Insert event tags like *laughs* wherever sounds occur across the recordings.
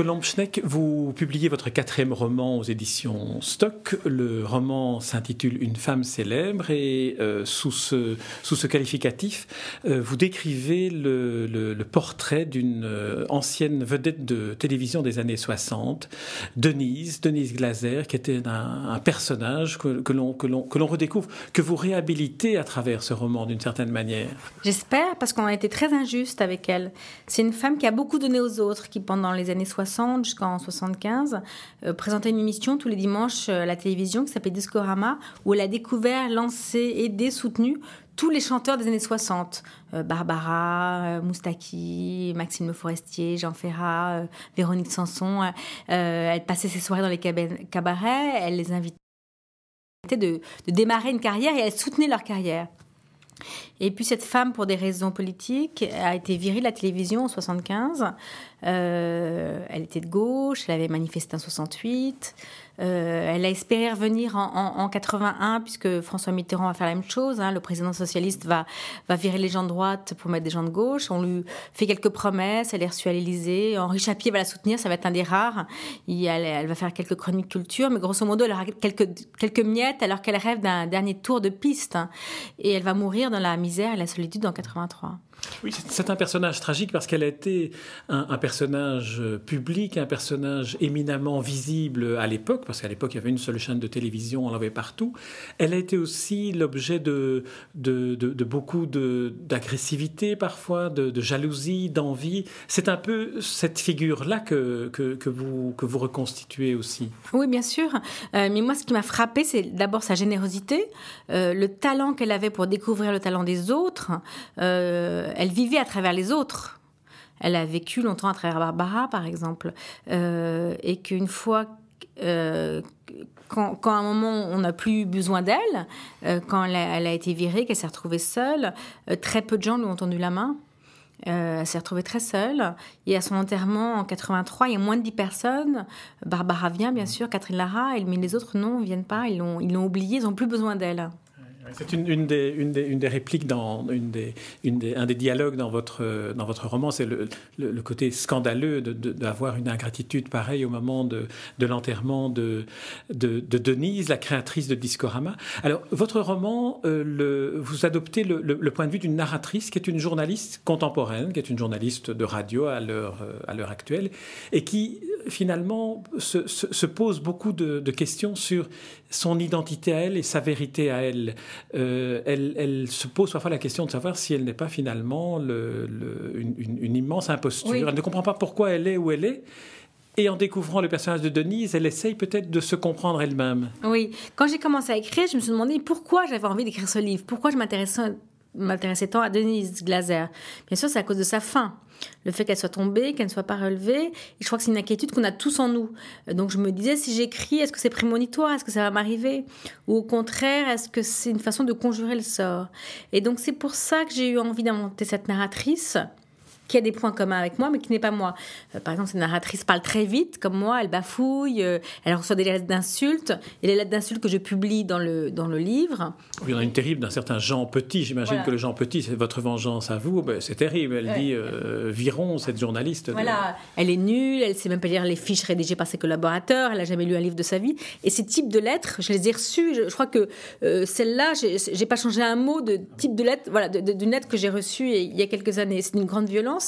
Colombe Schneck, vous publiez votre quatrième roman aux éditions Stock. Le roman s'intitule Une femme célèbre et euh, sous, ce, sous ce qualificatif, euh, vous décrivez le, le, portrait d'une euh, ancienne vedette de télévision des années 60, Denise, Denise Glaser, qui était un, personnage que, que l'on redécouvre, que vous réhabilitez à travers ce roman d'une certaine manière. J'espère, parce qu'on a été très injuste avec elle. C'est une femme qui a beaucoup donné aux autres, qui pendant les années 60 jusqu'en 75, euh, présentait une émission tous les dimanches euh, à la télévision qui s'appelait Discorama, où elle a découvert, lancé, aidé, soutenu tous les chanteurs des années 60. Euh, Barbara, Moustaki, Maxime Forestier, Jean Ferrat, Véronique Sanson. elle passait ses soirées dans les cabarets, elle les invitait de, de démarrer une carrière et elle soutenait leur carrière. Et puis cette femme, pour des raisons politiques, a été virée de la télévision en 75. Euh, elle était de gauche, elle avait manifesté en 68. Euh, elle a espéré revenir en, 81 puisque François Mitterrand va faire la même chose. Hein. Le président socialiste va, va virer les gens de droite pour mettre des gens de gauche. On lui fait quelques promesses. Elle est reçue à l'Élysée. Henri Chapier va la soutenir. Ça va être un des rares. Elle, va faire quelques chroniques culture, mais grosso modo, elle aura quelques, quelques miettes alors qu'elle rêve d'un dernier tour de piste. Hein. Et elle va mourir dans la misère et la solitude en 83. Oui, c'est un personnage tragique parce qu'elle a été un, personnage public, un personnage éminemment visible à l'époque, parce qu'à l'époque il y avait une seule chaîne de télévision, on l'avait partout. Elle a été aussi l'objet de, de, beaucoup d'agressivité parfois, de, jalousie, d'envie. C'est un peu cette figure-là que, que, vous, que vous reconstituez aussi. Oui, bien sûr. Euh, mais moi, ce qui m'a frappé, c'est d'abord sa générosité, euh, le talent qu'elle avait pour découvrir le talent des autres. Euh, elle vivait à travers les autres. Elle a vécu longtemps à travers Barbara, par exemple. Euh, et qu'une fois, euh, quand, à un moment on n'a plus besoin d'elle, euh, quand elle a, été virée, qu'elle s'est retrouvée seule, très peu de gens lui ont tendu la main. elle s'est retrouvée très seule. Et à son enterrement en 83, il y a moins de 10 personnes. Barbara vient, bien sûr, Catherine Lara, mais les autres, non, ne viennent pas. Ils l'ont oubliée, ils n'ont plus besoin d'elle. C'est une, des, répliques dans un des dialogues dans votre, roman, c'est le, côté scandaleux d'avoir une ingratitude pareille au moment de, l'enterrement de, de, Denise, la créatrice de Discorama. Alors, votre roman, euh, vous adoptez le, point de vue d'une narratrice qui est une journaliste contemporaine, qui est une journaliste de radio à l'heure actuelle, et qui finalement se, se, pose beaucoup de, de questions sur son identité à elle et sa vérité à elle. Euh, elle, se pose parfois la question de savoir si elle n'est pas finalement une, immense imposture. Elle ne comprend pas pourquoi elle est où elle est. Et en découvrant le personnage de Denise, elle essaye peut-être de se comprendre elle-même. Oui, quand j'ai commencé à écrire, je me suis demandé pourquoi j'avais envie d'écrire ce livre, pourquoi je m'intéressais tant à Denise Glaser? Bien sûr, c'est à cause de sa fin. Le fait qu'elle soit tombée, qu'elle ne soit pas relevée. Et je crois que c'est une inquiétude qu'on a tous en nous. Donc je me disais, si j'écris, est-ce que c'est prémonitoire? Est-ce que ça va m'arriver? Ou au contraire, est-ce que c'est une façon de conjurer le sort? Et donc c'est pour ça que j'ai eu envie d'inventer cette narratrice qui a des points communs avec moi, mais qui n'est pas moi. Euh, par exemple, cette narratrice parle très vite, comme moi, elle bafouille, euh, elle reçoit des lettres d'insultes, et les lettres d'insultes que je publie dans le, dans le livre. il y en a une terrible d'un certain Jean Petit. J'imagine que le Jean Petit, c'est votre vengeance à vous. Ben, c'est terrible. Elle dit euh, Viron, cette journaliste. Voilà, elle est nulle, elle sait même pas lire les fiches rédigées par ses collaborateurs, elle n'a jamais lu un livre de sa vie. Et ces types de lettres, je les ai reçues. Je, crois que celle-là, j'ai pas changé un mot de type de lettre, voilà, d'une lettre que j'ai reçue il y a quelques années. C'est une grande violence.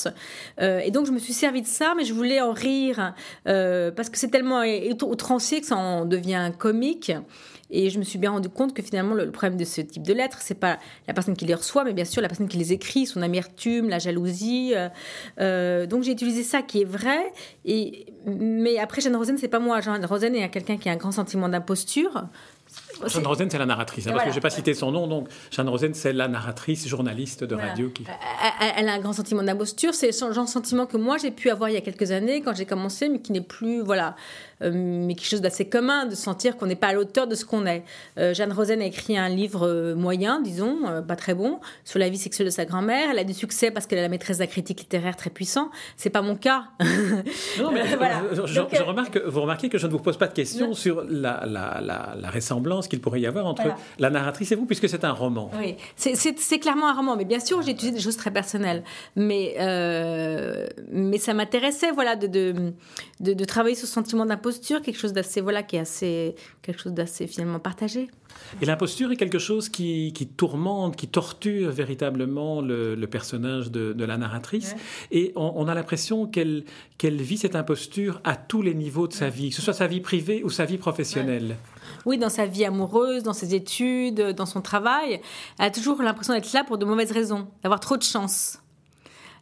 Euh, et donc je me suis servi de ça, mais je voulais en rire euh, parce que c'est tellement outrancier que ça en devient comique. Et je me suis bien rendu compte que finalement, le, problème de ce type de lettres, c'est pas la personne qui les reçoit, mais bien sûr la personne qui les écrit, son amertume, la jalousie. Euh, donc j'ai utilisé ça qui est vrai. Et, mais après, Jeanne Rosen, c'est pas moi. Jeanne Rosen est quelqu'un qui a un grand sentiment d'imposture. Jeanne Rosen, c'est la narratrice, hein, parce que je n'ai pas cité son nom, donc Jeanne Rosen, c'est la narratrice, journaliste de radio. Qui... Elle a un grand sentiment d'imposture, c'est le genre de sentiment que moi j'ai pu avoir il y a quelques années quand j'ai commencé, mais qui n'est plus, voilà, mais quelque chose d'assez commun, de sentir qu'on n'est pas à l'auteur de ce qu'on est. Euh, Jeanne Rosen a écrit un livre euh, moyen, disons, pas très bon, sur la vie sexuelle de sa grand-mère. Elle a du succès parce qu'elle est la maîtresse de la critique littéraire très puissant. C'est pas mon cas. *laughs* non, mais je, remarque, vous remarquez que je ne vous pose pas de questions sur la, la, la, ressemblance qu'il pourrait y avoir entre la narratrice et vous, puisque c'est un roman. Oui, c'est clairement un roman, mais bien sûr, j'ai utilisé des choses très personnelles. Mais, mais ça m'intéressait, voilà, de, de, de, de travailler sur ce sentiment d'imposition quelque chose d'assez voilà qui est assez quelque chose d'assez finalement partagé. Et l'imposture est quelque chose qui, qui, tourmente, qui torture véritablement le, personnage de, la narratrice. Et on, a l'impression qu'elle qu'elle vit cette imposture à tous les niveaux de sa vie, que ce soit sa vie privée ou sa vie professionnelle. Oui, dans sa vie amoureuse, dans ses études, dans son travail. Elle a toujours l'impression d'être là pour de mauvaises raisons, d'avoir trop de chance.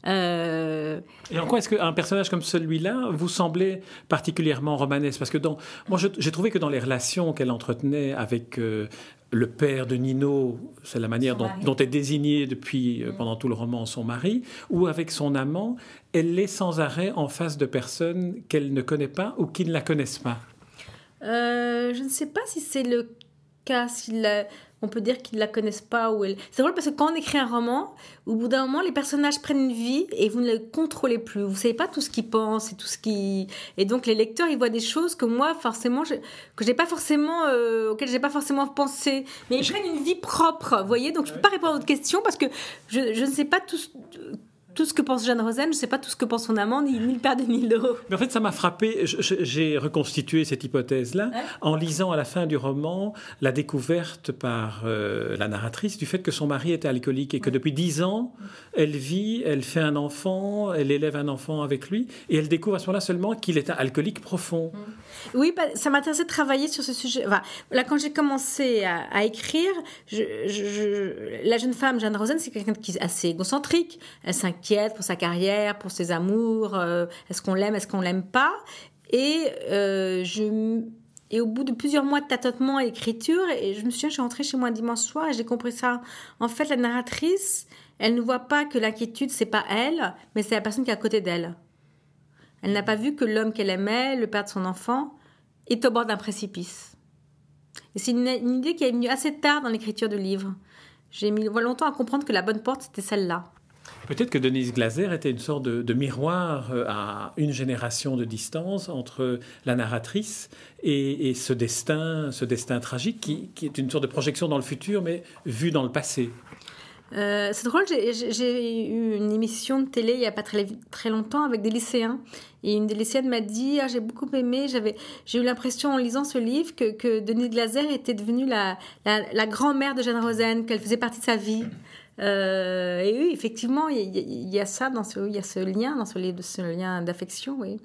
Euh, et en quoi est-ce qu'un personnage comme celui-là vous semblait particulièrement romanesque? Parce que dans, moi, j'ai trouvé que dans les relations qu'elle entretenait avec euh, le père de Nino, c'est la manière dont, est désigné depuis euh, mm. pendant tout le roman son mari, ou avec son amant, elle est sans arrêt en face de personnes qu'elle ne connaît pas ou qui ne la connaissent pas? je ne sais pas si c'est le cas, s'il on peut dire qu'ils la connaissent pas ou elle. C'est drôle parce que quand on écrit un roman, au bout d'un moment, les personnages prennent une vie et vous ne les contrôlez plus. Vous savez pas tout ce qu'ils pensent et tout ce qui et donc les lecteurs ils voient des choses que moi forcément je... que j'ai pas forcément euh, auxquelles j'ai pas forcément pensé. Mais ils prennent une vie propre, vous voyez. Donc je peux pas répondre à votre question parce que je, je ne sais pas tout tout ce que pense Jeanne Rosen, je ne sais pas tout ce que pense son amant, ni, le père de Nilo. Mais en fait, ça m'a frappé. J'ai reconstitué cette hypothèse-là en lisant à la fin du roman la découverte par euh, la narratrice du fait que son mari était alcoolique et que depuis dix ans, elle vit, elle fait un enfant, elle élève un enfant avec lui, et elle découvre à ce moment-là seulement qu'il est un alcoolique profond. Oui, bah, ça m'intéressait de travailler sur ce sujet. là, quand j'ai commencé à, écrire, la jeune femme, Jeanne Rosen, c'est quelqu'un qui est assez égocentrique. Elle s'inquiète pour sa carrière, pour ses amours. Euh, est-ce qu'on l'aime, est-ce qu'on l'aime pas? Et euh, je et au bout de plusieurs mois de tâtonnement et d'écriture, et je me souviens, je suis rentrée chez moi dimanche soir et j'ai compris ça. En fait, la narratrice, elle ne voit pas que l'inquiétude, c'est pas elle, mais c'est la personne qui est à côté d'elle. Elle n'a pas vu que l'homme qu'elle aimait, le père de son enfant, est au bord d'un précipice. Et c'est une, idée qui est venue assez tard dans l'écriture du livre. J'ai mis longtemps à comprendre que la bonne porte, c'était celle-là. Peut-être que Denise Glaser était une sorte de, miroir euh, à une génération de distance entre la narratrice et, ce destin, ce destin tragique qui, est une sorte de projection dans le futur, mais vu dans le passé. Euh, c'est drôle, j'ai eu une émission de télé il n'y a pas très, longtemps avec des lycéens. Et une des lycéennes m'a dit ah, J'ai beaucoup aimé, j'ai eu l'impression en lisant ce livre que, Denise Glaser était devenue la, la grand-mère de Jeanne Rosen, qu'elle faisait partie de sa vie. Euh, et oui, effectivement, il y, a ça, dans ce, il y a ce lien, dans ce, ce lien d'affection, oui.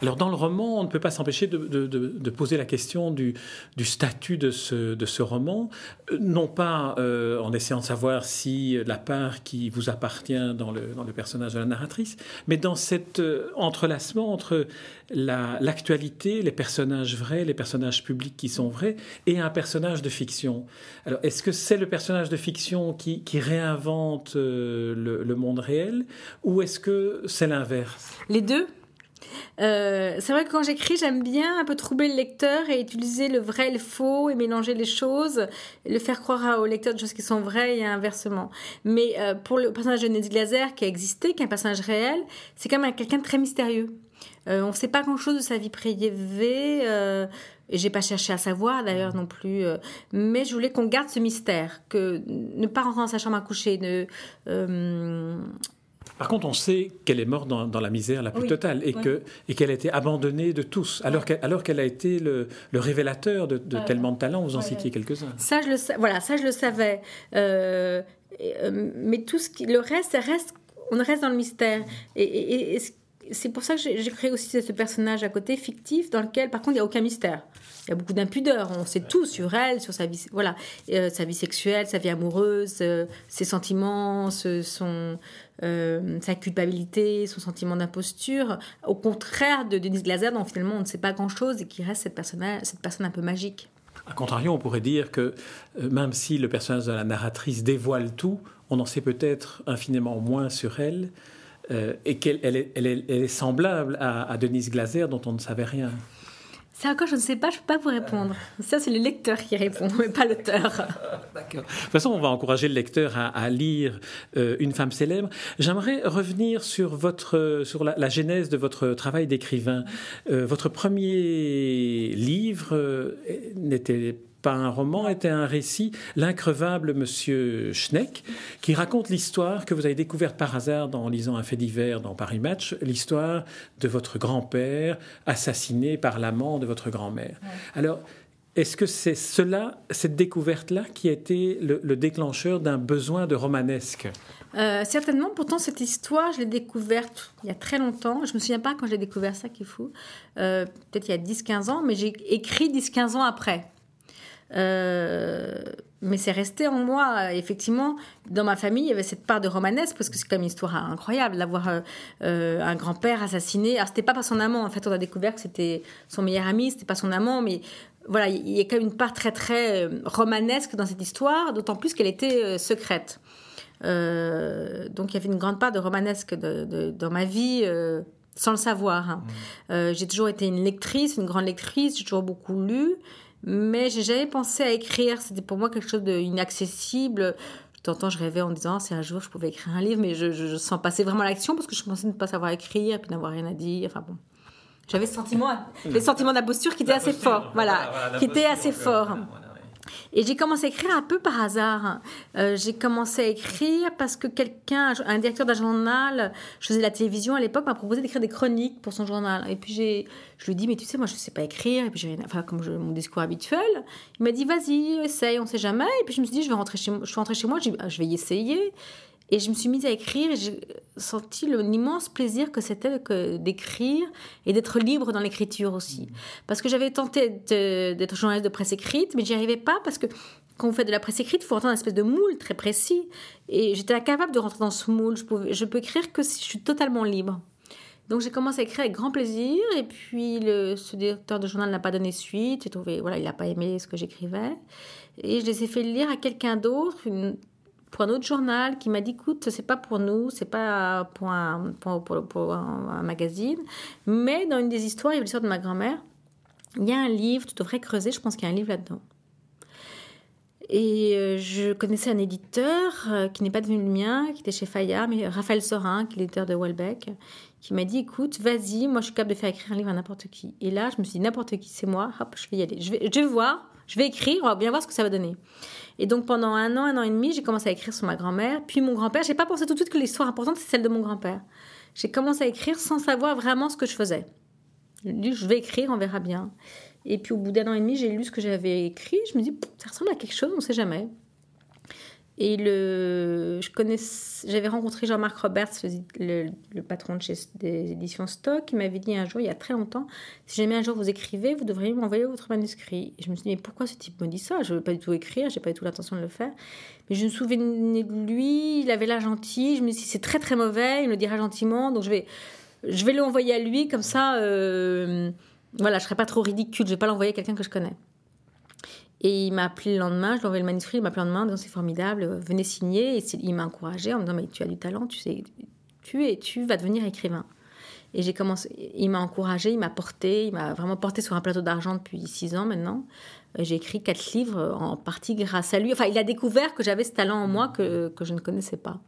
Alors dans le roman, on ne peut pas s'empêcher de, poser la question du, statut de ce, roman, euh, non pas euh, en essayant de savoir si la part qui vous appartient dans le, personnage de la narratrice, mais dans cet euh, entrelacement entre l'actualité, les personnages vrais, les personnages publics qui sont vrais, et un personnage de fiction. Alors est-ce que c'est le personnage de fiction qui, réinvente le monde réel, ou est-ce que c'est l'inverse? Les deux euh, c'est vrai que quand j'écris, j'aime bien un peu troubler le lecteur et utiliser le vrai et le faux et mélanger les choses, le faire croire au lecteur de choses qui sont vraies et inversement. Mais euh, pour le personnage de Neddy Glaser qui a existé, qui est un personnage réel, c'est quand même quelqu'un de très mystérieux. Euh, on ne sait pas grand-chose de sa vie privée. Et j'ai pas cherché à savoir d'ailleurs non plus, mais je voulais qu'on garde ce mystère, que ne pas rentrer dans sa chambre à coucher, ne, par contre, on sait qu'elle est morte dans, la misère la plus totale et que et qu'elle a été abandonnée de tous, alors qu'elle alors qu'elle a été le, révélateur de, tellement de talents. Vous en citiez quelques-uns. Ça, je le voilà, ça je le savais. Euh, euh, mais tout ce qui, le reste, reste, on reste dans le mystère. Et, c'est pour ça que j'ai créé aussi ce personnage à côté fictif dans lequel, par contre, il n'y a aucun mystère. Il y a beaucoup d'impudeur. On sait tout sur elle, sur sa vie, voilà, euh, sa vie sexuelle, sa vie amoureuse, ses sentiments, son, euh, sa culpabilité, son sentiment d'imposture, au contraire de Denise Glaser, dont finalement on ne sait pas grand-chose et qui reste cette personne, cette personne un peu magique. A contrario, on pourrait dire que euh, même si le personnage de la narratrice dévoile tout, on en sait peut-être infiniment moins sur elle euh, et qu'elle est, semblable à, Denise Glaser dont on ne savait rien. Ça encore, je ne sais pas, je ne peux pas vous répondre. Ça, c'est le lecteur qui répond, mais pas l'auteur. *laughs* D'accord. De toute façon, on va encourager le lecteur à, lire euh, Une femme célèbre. J'aimerais revenir sur, votre, sur la, genèse de votre travail d'écrivain. votre premier livre n'était pas un roman, était un récit, L'increvable Monsieur Schneck, qui raconte l'histoire que vous avez découverte par hasard en lisant un fait divers dans Paris Match, l'histoire de votre grand-père assassiné par l'amant de votre grand-mère. Alors, est-ce que c'est cela, cette découverte-là, qui a été le, déclencheur d'un besoin de romanesque? Euh, certainement, pourtant cette histoire, je l'ai découverte il y a très longtemps. Je me souviens pas quand j'ai découvert ça, qui est fou. Euh, peut-être il y a 10-15 ans, mais j'ai écrit 10-15 ans après. Euh, mais c'est resté en moi. Effectivement, dans ma famille, il y avait cette part de romanesque parce que c'est quand même une histoire incroyable d'avoir euh, euh, un grand-père assassiné. Alors, c'était pas par son amant. En fait, on a découvert que c'était son meilleur ami, c'était pas son amant, mais voilà, il y a quand même une part très très romanesque dans cette histoire, d'autant plus qu'elle était secrète. donc, il y avait une grande part de romanesque dans ma vie sans le savoir. Hein. Mmh. j'ai toujours été une lectrice, une grande lectrice, j'ai toujours beaucoup lu mais j'ai jamais pensé à écrire. C'était pour moi quelque chose d'inaccessible. De temps en temps, je rêvais en me disant, c'est un jour, je pouvais écrire un livre, mais je, je, sens passer vraiment l'action parce que je pensais ne pas savoir écrire et puis n'avoir rien à dire. Enfin bon. J'avais ce sentiment, *laughs* les sentiments d'imposture qui étaient assez forts. Voilà, qui étaient assez forts. Et j'ai commencé à écrire un peu par hasard. Euh, j'ai commencé à écrire parce que quelqu'un, un directeur d'un journal, je faisais la télévision à l'époque, m'a proposé d'écrire des chroniques pour son journal. Et puis j'ai, je lui ai dit, mais tu sais, moi je ne sais pas écrire. Et puis j'ai, enfin, comme mon discours habituel, il m'a dit, vas-y, essaye, on ne sait jamais. Et puis je me suis dit, je vais rentrer. Je suis rentrée chez moi, je vais y essayer. Et je me suis mise à écrire et j'ai senti l'immense plaisir que c'était d'écrire et d'être libre dans l'écriture aussi. Parce que j'avais tenté d'être journaliste de presse écrite, mais j'y arrivais pas parce que quand vous faites de la presse écrite, il faut entendre un espèce de moule très précis. Et j'étais incapable de rentrer dans ce moule. Je, pouvais, je peux écrire que si je suis totalement libre. Donc j'ai commencé à écrire avec grand plaisir et puis le, ce directeur de journal n'a pas donné suite. J'ai trouvé voilà il n'a pas aimé ce que j'écrivais et je les ai fait lire à quelqu'un d'autre, une pour un autre journal qui m'a dit écoute, c'est pas pour nous, c'est pas pour un, pour, un, magazine, mais dans une des histoires, il y a l'histoire de ma grand-mère. Il y a un livre, tu devrais creuser, je pense qu'il y a un livre là-dedans. Et euh, je connaissais un éditeur euh, qui n'est pas devenu le mien, qui était chez Fayard, mais Raphaël Sorin, qui est l'éditeur de Welbeck, qui m'a dit écoute, vas-y, moi je suis capable de faire écrire un livre à n'importe qui. Et là, je me suis dit n'importe qui, c'est moi, hop, je vais y aller. Je vais, je vais voir, je vais écrire, on va bien voir ce que ça va donner. Et donc pendant un an, un an et demi, j'ai commencé à écrire sur ma grand-mère, puis mon grand-père. J'ai pas pensé tout de suite que l'histoire importante c'est celle de mon grand-père. J'ai commencé à écrire sans savoir vraiment ce que je faisais. Je vais écrire, on verra bien. Et puis au bout d'un an et demi, j'ai lu ce que j'avais écrit. Je me dis, ça ressemble à quelque chose, on ne sait jamais. Et le, je connais, j'avais rencontré Jean-Marc Roberts, le, patron de chez, des éditions Stock, qui m'avait dit un jour, il y a très longtemps, si jamais un jour vous écrivez, vous devriez m'envoyer votre manuscrit. Et je me suis dit, mais pourquoi ce type me dit ça? Je ne veux pas du tout écrire, j'ai pas du tout l'intention de le faire. Mais je me souvenais de lui, il avait l'air gentil. Je me suis dit, c'est très très mauvais, il me le dira gentiment, donc je vais, je vais l'envoyer à lui, comme ça, euh, voilà, je serai pas trop ridicule, je vais pas l'envoyer à quelqu'un que je connais. Et il m'a appelé le lendemain, je lui ai envoyé le manuscrit, il m'a appelé le lendemain, c'est formidable, venez signer. Et il m'a encouragé en me disant, mais tu as du talent, tu sais, tu tu vas devenir écrivain. Et j'ai commencé, il m'a encouragé, il m'a porté, il m'a vraiment porté sur un plateau d'argent depuis six ans maintenant. J'ai écrit quatre livres en partie grâce à lui. Enfin, il a découvert que j'avais ce talent en moi que, que je ne connaissais pas.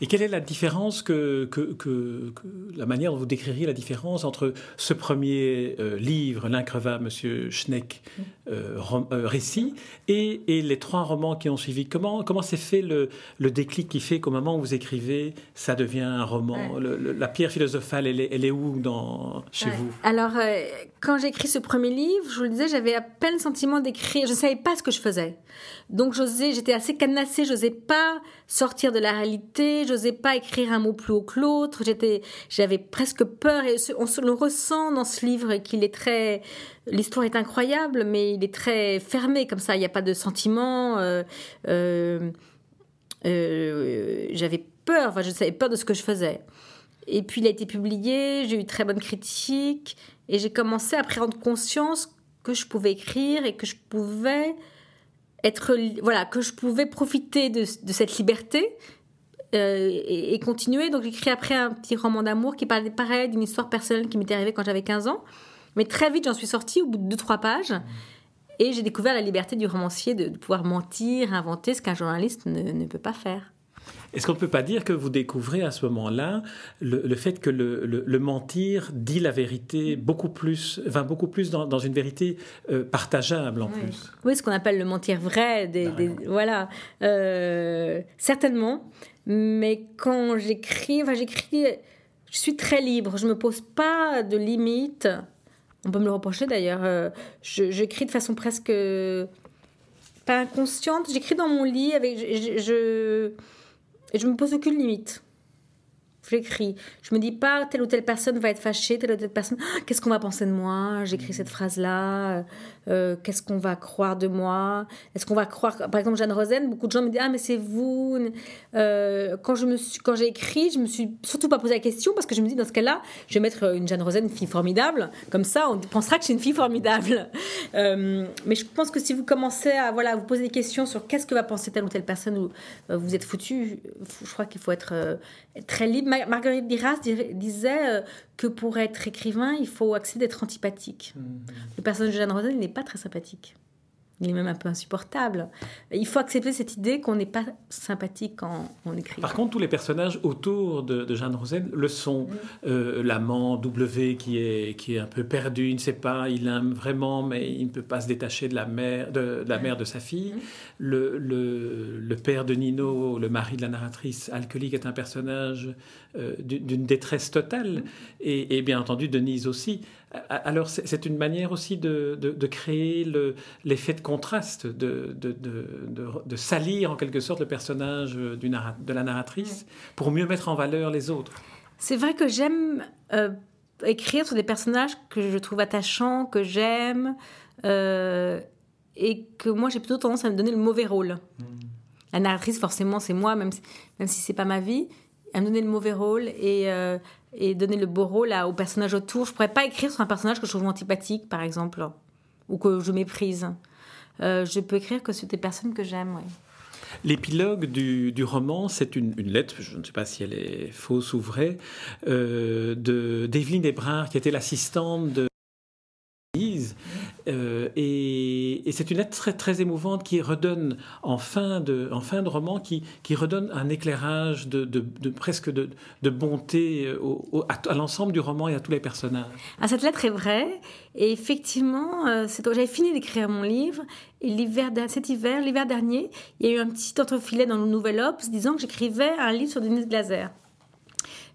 Et quelle est la différence que, que, que, la manière dont vous décririez la différence entre ce premier euh, livre, L'increvable, Monsieur Schneck, euh, euh, récit, et, et, les trois romans qui ont suivi? Comment comment s'est fait le, le, déclic qui fait qu'au moment où vous écrivez, ça devient un roman? La pierre philosophale, elle est, elle est où dans, chez vous? Alors, quand j'ai écrit ce premier livre, je vous le disais, j'avais à peine le sentiment d'écrire. Je ne savais pas ce que je faisais. Donc, j'osais, j'étais assez cadenassée, j'osais pas sortir de la réalité j'osais pas écrire un mot plus haut que l'autre. J'avais presque peur et on le ressent dans ce livre qu'il est très, l'histoire est incroyable, mais il est très fermé comme ça. Il n'y a pas de sentiment. Euh, euh, euh, j'avais peur, je savais peur de ce que je faisais. Et puis il a été publié, j'ai eu très bonne critique et j'ai commencé à prendre conscience que je pouvais écrire et que je pouvais être voilà que je pouvais profiter de, cette liberté euh, et, continuer. Donc j'écris après un petit roman d'amour qui parlait pareil d'une histoire personnelle qui m'était arrivée quand j'avais 15 ans. Mais très vite j'en suis sortie au bout de 2-3 pages. Et j'ai découvert la liberté du romancier de, pouvoir mentir, inventer ce qu'un journaliste ne peut pas faire. Est-ce qu'on ne peut pas dire que vous découvrez à ce moment-là le, fait que le, mentir dit la vérité beaucoup plus, va beaucoup plus dans, une vérité euh, partageable en plus? Oui, ce qu'on appelle le mentir vrai. Des, voilà, euh, certainement. Mais quand j'écris, j'écris, je suis très libre. Je me pose pas de limites. On peut me le reprocher d'ailleurs. Euh, j'écris de façon presque pas inconsciente. J'écris dans mon lit avec je je me pose aucune limite. J'écris. Je me dis pas telle ou telle personne va être fâchée, telle ou telle personne. Ah, qu'est-ce qu'on va penser de moi? J'écris cette phrase-là. Euh, qu'est-ce qu'on va croire de moi? Est-ce qu'on va croire, par exemple, Jeanne Rosen, beaucoup de gens me disent ah mais c'est vous. Euh, quand je me suis, quand j'ai écrit, je me suis surtout pas posé la question parce que je me dis dans ce cas-là, je vais mettre une Jeanne Rosen, une fille formidable, comme ça on pensera que c'est une fille formidable. *laughs* Euh, mais je pense que si vous commencez à voilà vous poser des questions sur qu'est-ce que va penser telle ou telle personne ou vous êtes foutu, je crois qu'il faut être très libre. Marguerite Diras disait que pour être écrivain, il faut accepter d'être antipathique. Mmh. Le personnage de Jeanne Rosen, n'est pas très sympathique. Il est même un peu insupportable. Il faut accepter cette idée qu'on n'est pas sympathique quand on écrit. Par contre, tous les personnages autour de, Jeanne Rosen le sont. Mmh. Euh, l'amant W qui est, qui est un peu perdu, il ne sait pas, il aime vraiment, mais il ne peut pas se détacher de la mère de, la mère de sa fille. Mmh. Le, le, le, père de Nino, le mari de la narratrice alcoolique, est un personnage euh, d'une détresse totale. Et, bien entendu, Denise aussi. Alors, c'est une manière aussi de, de, créer l'effet de contraste, de, de, salir en quelque sorte le personnage du de la narratrice pour mieux mettre en valeur les autres. C'est vrai que j'aime euh, écrire sur des personnages que je trouve attachants, que j'aime, euh, et que moi j'ai plutôt tendance à me donner le mauvais rôle. Hmm. La narratrice, forcément, c'est moi, même si, même si c'est pas ma vie à me donner le mauvais rôle et, euh, et donner le beau rôle à, au personnage autour. Je pourrais pas écrire sur un personnage que je trouve antipathique, par exemple, ou que je méprise. Euh, je peux écrire que sur des personnes que j'aime. L'épilogue du, roman, c'est une, lettre, je ne sais pas si elle est fausse ou vraie, euh, de d'Evelyne Ebrard, qui était l'assistante de euh, et, c'est une lettre très, très émouvante qui redonne, en fin de, en fin de roman, qui, qui redonne un éclairage de, de, presque de, de bonté au, à, l'ensemble du roman et à tous les personnages. Ah, cette lettre est vraie. Et effectivement, euh, j'avais fini d'écrire mon livre. Et l'hiver, cet hiver, l'hiver dernier, il y a eu un petit entrefilet dans le Nouvel Obs disant que j'écrivais un livre sur Denise Glaser.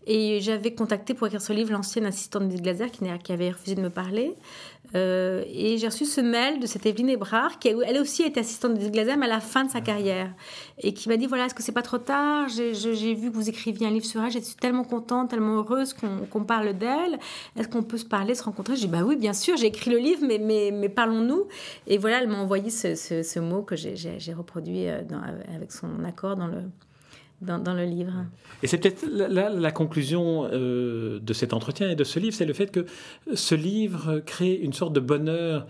Et j'avais contacté pour écrire ce livre l'ancienne assistante de Glaser qui, qui, avait refusé de me parler. Euh, et j'ai reçu ce mail de cette Evelyne Ebrard, qui elle aussi était assistante de Glaser, mais à la fin de sa carrière. Et qui m'a dit voilà, est-ce que c'est pas trop tard? J'ai vu que vous écriviez un livre sur elle, je suis tellement contente, tellement heureuse qu'on parle d'elle. Est-ce qu'on peut se parler, se rencontrer? J'ai dit bah oui, bien sûr, j'ai écrit le livre, mais, mais, mais parlons-nous. Et voilà, elle m'a envoyé ce, ce, mot que j'ai reproduit euh, dans, avec son accord dans le dans, le livre. Et c'est peut-être là la, conclusion euh, de cet entretien et de ce livre, c'est le fait que ce livre crée une sorte de bonheur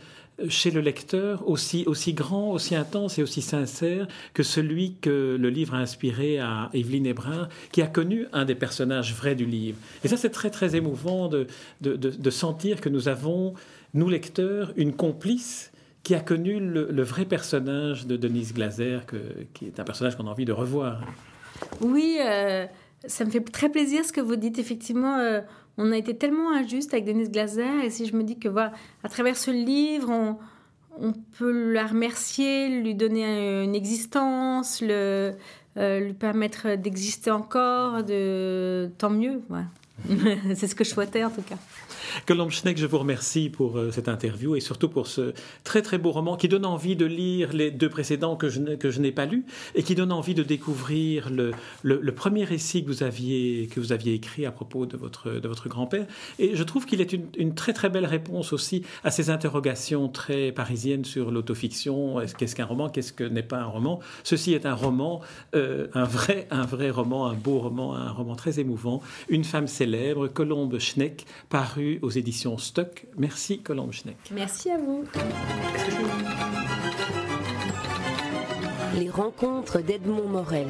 chez le lecteur aussi, grand, aussi intense et aussi sincère que celui que le livre a inspiré à Evelyne Hébrard, qui a connu un des personnages vrais du livre. Et ça, c'est très, très émouvant de, sentir que nous avons, nous lecteurs, une complice qui a connu le, vrai personnage de Denise Glaser, qui est un personnage qu'on a envie de revoir. Oui, euh, ça me fait très plaisir ce que vous dites. Effectivement, euh, on a été tellement injuste avec Denise Glaser. Et si je me dis que voilà, à travers ce livre, on, peut la remercier, lui donner une existence, le, euh, lui permettre d'exister encore, de tant mieux. *laughs* C'est ce que je souhaitais en tout cas. Colombe Schneck, je vous remercie pour euh, cette interview et surtout pour ce très très beau roman qui donne envie de lire les deux précédents que je, n'ai pas lus et qui donne envie de découvrir le, le, premier récit que vous, aviez, que vous aviez écrit à propos de votre, de votre grand-père. Et je trouve qu'il est une, une, très très belle réponse aussi à ces interrogations très parisiennes sur l'autofiction. Qu'est-ce qu'un roman Qu'est-ce que n'est pas un roman? Ceci est un roman, euh, un, vrai, un vrai roman, un beau roman, un roman très émouvant. Une femme célèbre, Colombe Schneck, paru aux éditions Stock. Merci Colombe Schneck. Merci à vous. Les rencontres d'Edmond Morel.